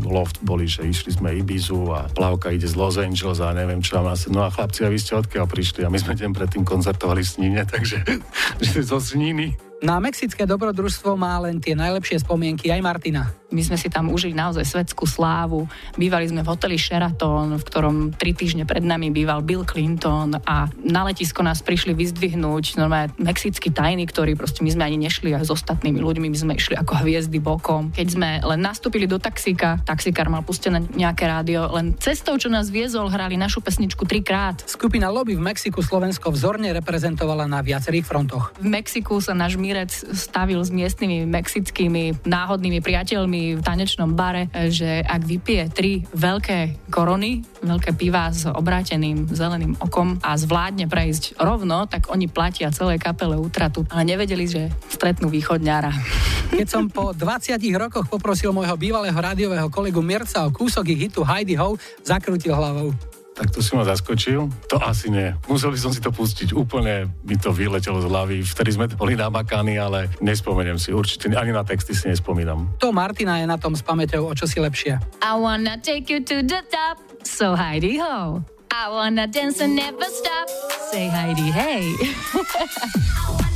loft boli, že išli sme Ibizu a Plavka ide z Los Angeles a neviem čo a no a chlapci, a vy ste odkiaľ prišli a my sme deň predtým koncertovali v Snine, takže že zo Sniny. Na mexické dobrodružstvo má len tie najlepšie spomienky aj Martina. My sme si tam užili naozaj svetskú slávu. Bývali sme v hoteli Sheraton, v ktorom tri týždne pred nami býval Bill Clinton a na letisko nás prišli vyzdvihnúť normálne mexickí tajní, ktorí proste my sme ani nešli aj s ostatnými ľuďmi, my sme išli ako hviezdy bokom. Keď sme len nastúpili do taxíka, taxikár mal pustené nejaké rádio, len cestou, čo nás viezol, hrali našu pesničku trikrát. Skupina Lobby v Mexiku Slovensko vzorne reprezentovala na viacerých frontoch. V Mexiku sa náš Mirec stavil s miestnymi mexickými náhodnými priateľmi v tanečnom bare, že ak vypije tri veľké korony, veľké piva s obráteným zeleným okom a zvládne prejsť rovno, tak oni platia celé kapele útratu. Ale nevedeli, že stretnú východňára. Keď som po 20 rokoch poprosil môjho bývalého rádiového kolegu Mirca o kúsok ich hitu Heidi Ho, zakrútil hlavou. Tak to si ma zaskočil? To asi nie. Musel by som si to pustiť. Úplne mi to vyletelo z hlavy. Vtedy sme boli namakaní, ale nespomeniem si. Určite ani na texty si nespomínam. To Martina je na tom s pamäťou o čosi lepšie. I wanna take you to the top, so Heidi ho. I wanna dance and never stop, say Heidi hey.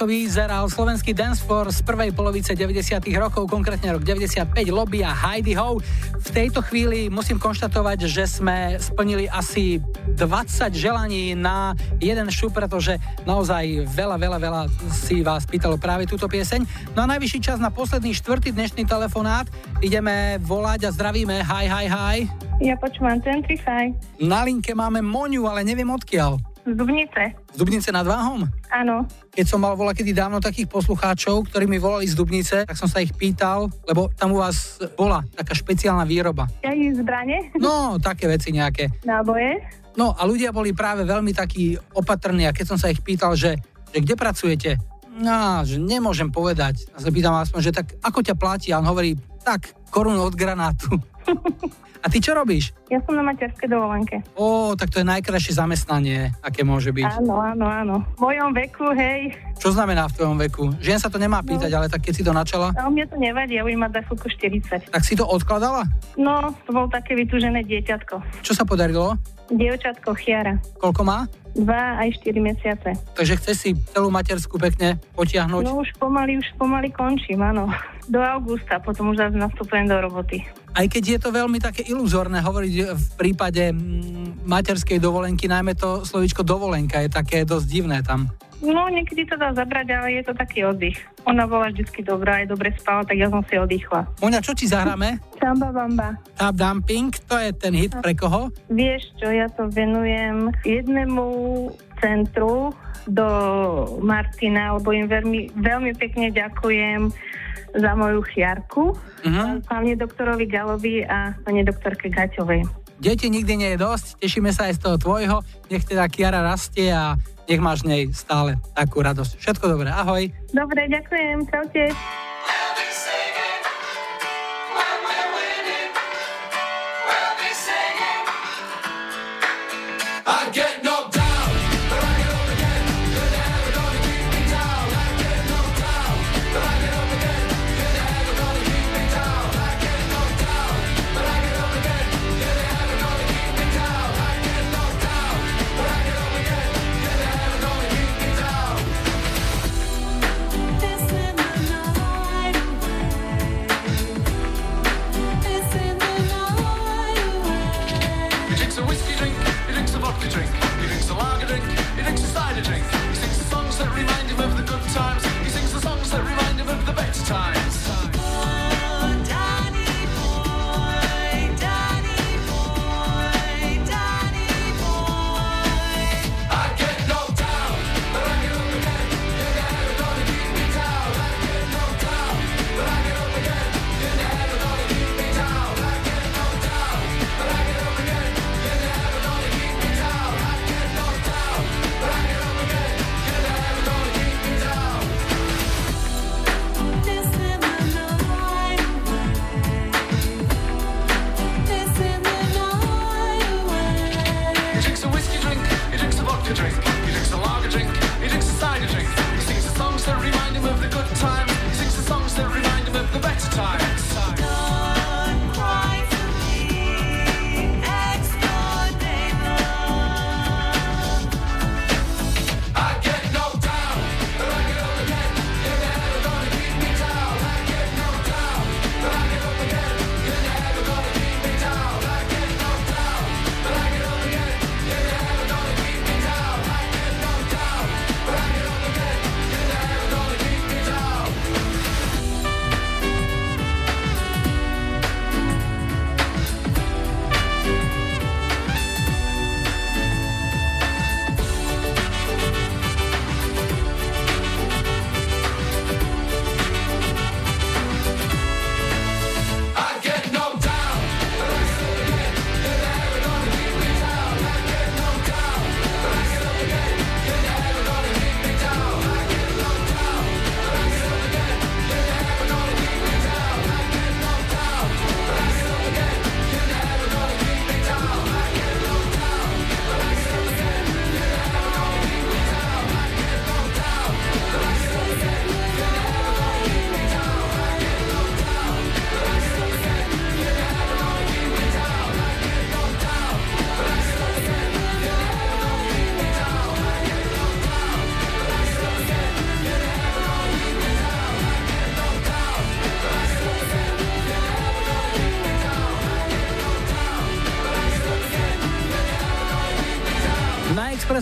Nejako vyzeral slovenský dance floor z prvej polovice 90 rokov, konkrétne rok 95, Lobby a Heidi Ho. V tejto chvíli musím konštatovať, že sme splnili asi 20 želaní na jeden šup, pretože naozaj veľa, veľa, veľa si vás pýtalo práve túto pieseň. No a najvyšší čas na posledný štvrtý dnešný telefonát. Ideme volať a zdravíme. Hi, hi, hi. Ja počúvam 25. Na linke máme Moniu, ale neviem odkiaľ. Z Dubnice. Z Dubnice nad Váhom? Áno. Keď som mal volať kedy dávno takých poslucháčov, ktorí mi volali z Dubnice, tak som sa ich pýtal, lebo tam u vás bola taká špeciálna výroba. Ja zbranie? No, také veci nejaké. Náboje? No a ľudia boli práve veľmi takí opatrní a keď som sa ich pýtal, že, že kde pracujete, no, že nemôžem povedať. A sa pýtam aspoň, že tak ako ťa platí? A on hovorí, tak, korunu od granátu. A ty čo robíš? Ja som na materskej dovolenke. Ó, tak to je najkrajšie zamestnanie, aké môže byť. Áno, áno, áno. V mojom veku, hej. Čo znamená v tvojom veku? Žien sa to nemá pýtať, ale tak keď si to načala, No, mne to nevadí, ja budem mať za chvíľku 40. tak si to odkladala? No, to bol také vytúžené dieťatko. Čo sa podarilo? Dievčatko Chiara. Koľko má? Dva aj 4 mesiace. Takže chce si celú materskú pekne potiahnuť. No už pomaly, už pomaly končím, áno. Do augusta, potom už zase nastupujem do roboty. Aj keď je to veľmi také iluzórne hovoriť v prípade mm, materskej dovolenky, najmä to slovičko dovolenka je také dosť divné tam. No, niekedy to dá zabrať, ale je to taký oddych. Ona bola vždycky dobrá, aj dobre spala, tak ja som si oddychla. Moňa, čo ti zahráme? Samba Bamba. Tap Dumping, to je ten hit pre koho? Vieš čo, ja to venujem jednému centru do Martina, lebo im veľmi, veľmi pekne ďakujem za moju chiarku, Mhm. hlavne doktorovi Galovi a pani doktorke Gaťovej. Deti nikdy nie je dosť, tešíme sa aj z toho tvojho, nech teda Kiara rastie a nech máš v nej stále takú radosť. Všetko dobré, ahoj. Dobre, ďakujem, čaute.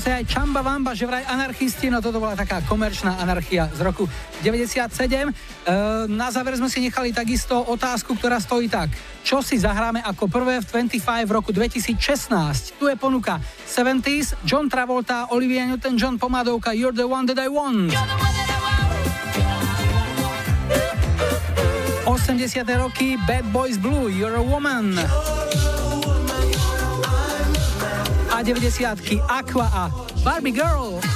Expresse aj Chamba Wamba, že vraj anarchisti, no toto bola taká komerčná anarchia z roku 97. E, na záver sme si nechali takisto otázku, ktorá stojí tak. Čo si zahráme ako prvé v 25 v roku 2016? Tu je ponuka 70s, John Travolta, Olivia Newton-John, pomadovka You're the one that I want. 80. roky Bad Boys Blue, You're a Woman. A 90. Aqua a Barbie Girl.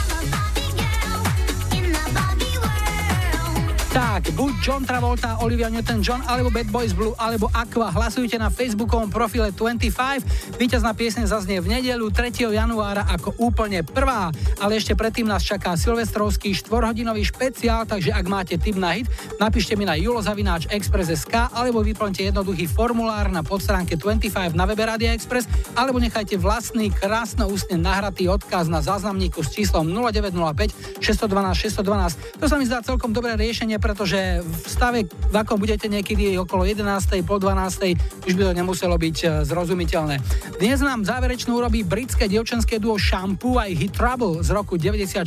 Tak, buď John Travolta, Olivia Newton-John, alebo Bad Boys Blue, alebo Aqua. Hlasujte na facebookovom profile 25. Výťazná piesne zaznie v nedelu 3. januára ako úplne prvá. Ale ešte predtým nás čaká silvestrovský štvorhodinový špeciál, takže ak máte tip na hit, napíšte mi na julozavináč Express.sk alebo vyplňte jednoduchý formulár na podstránke 25 na webe Radia Express alebo nechajte vlastný krásno ústne nahratý odkaz na záznamníku s číslom 0905 612 612. To sa mi zdá celkom dobré riešenie, pretože v stave, v akom budete niekedy okolo 11. po 12. už by to nemuselo byť e, zrozumiteľné. Dnes nám záverečnú urobí britské dievčenské duo Shampoo aj Hit Trouble z roku 94.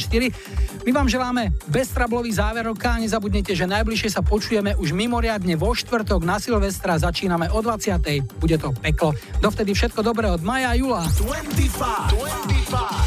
My vám želáme beztrablový záver roka a nezabudnite, že najbližšie sa počujeme už mimoriadne vo štvrtok na Silvestra. Začíname o 20. Bude to peklo. Dovtedy všetko dobré od Maja a Jula. 25, 25.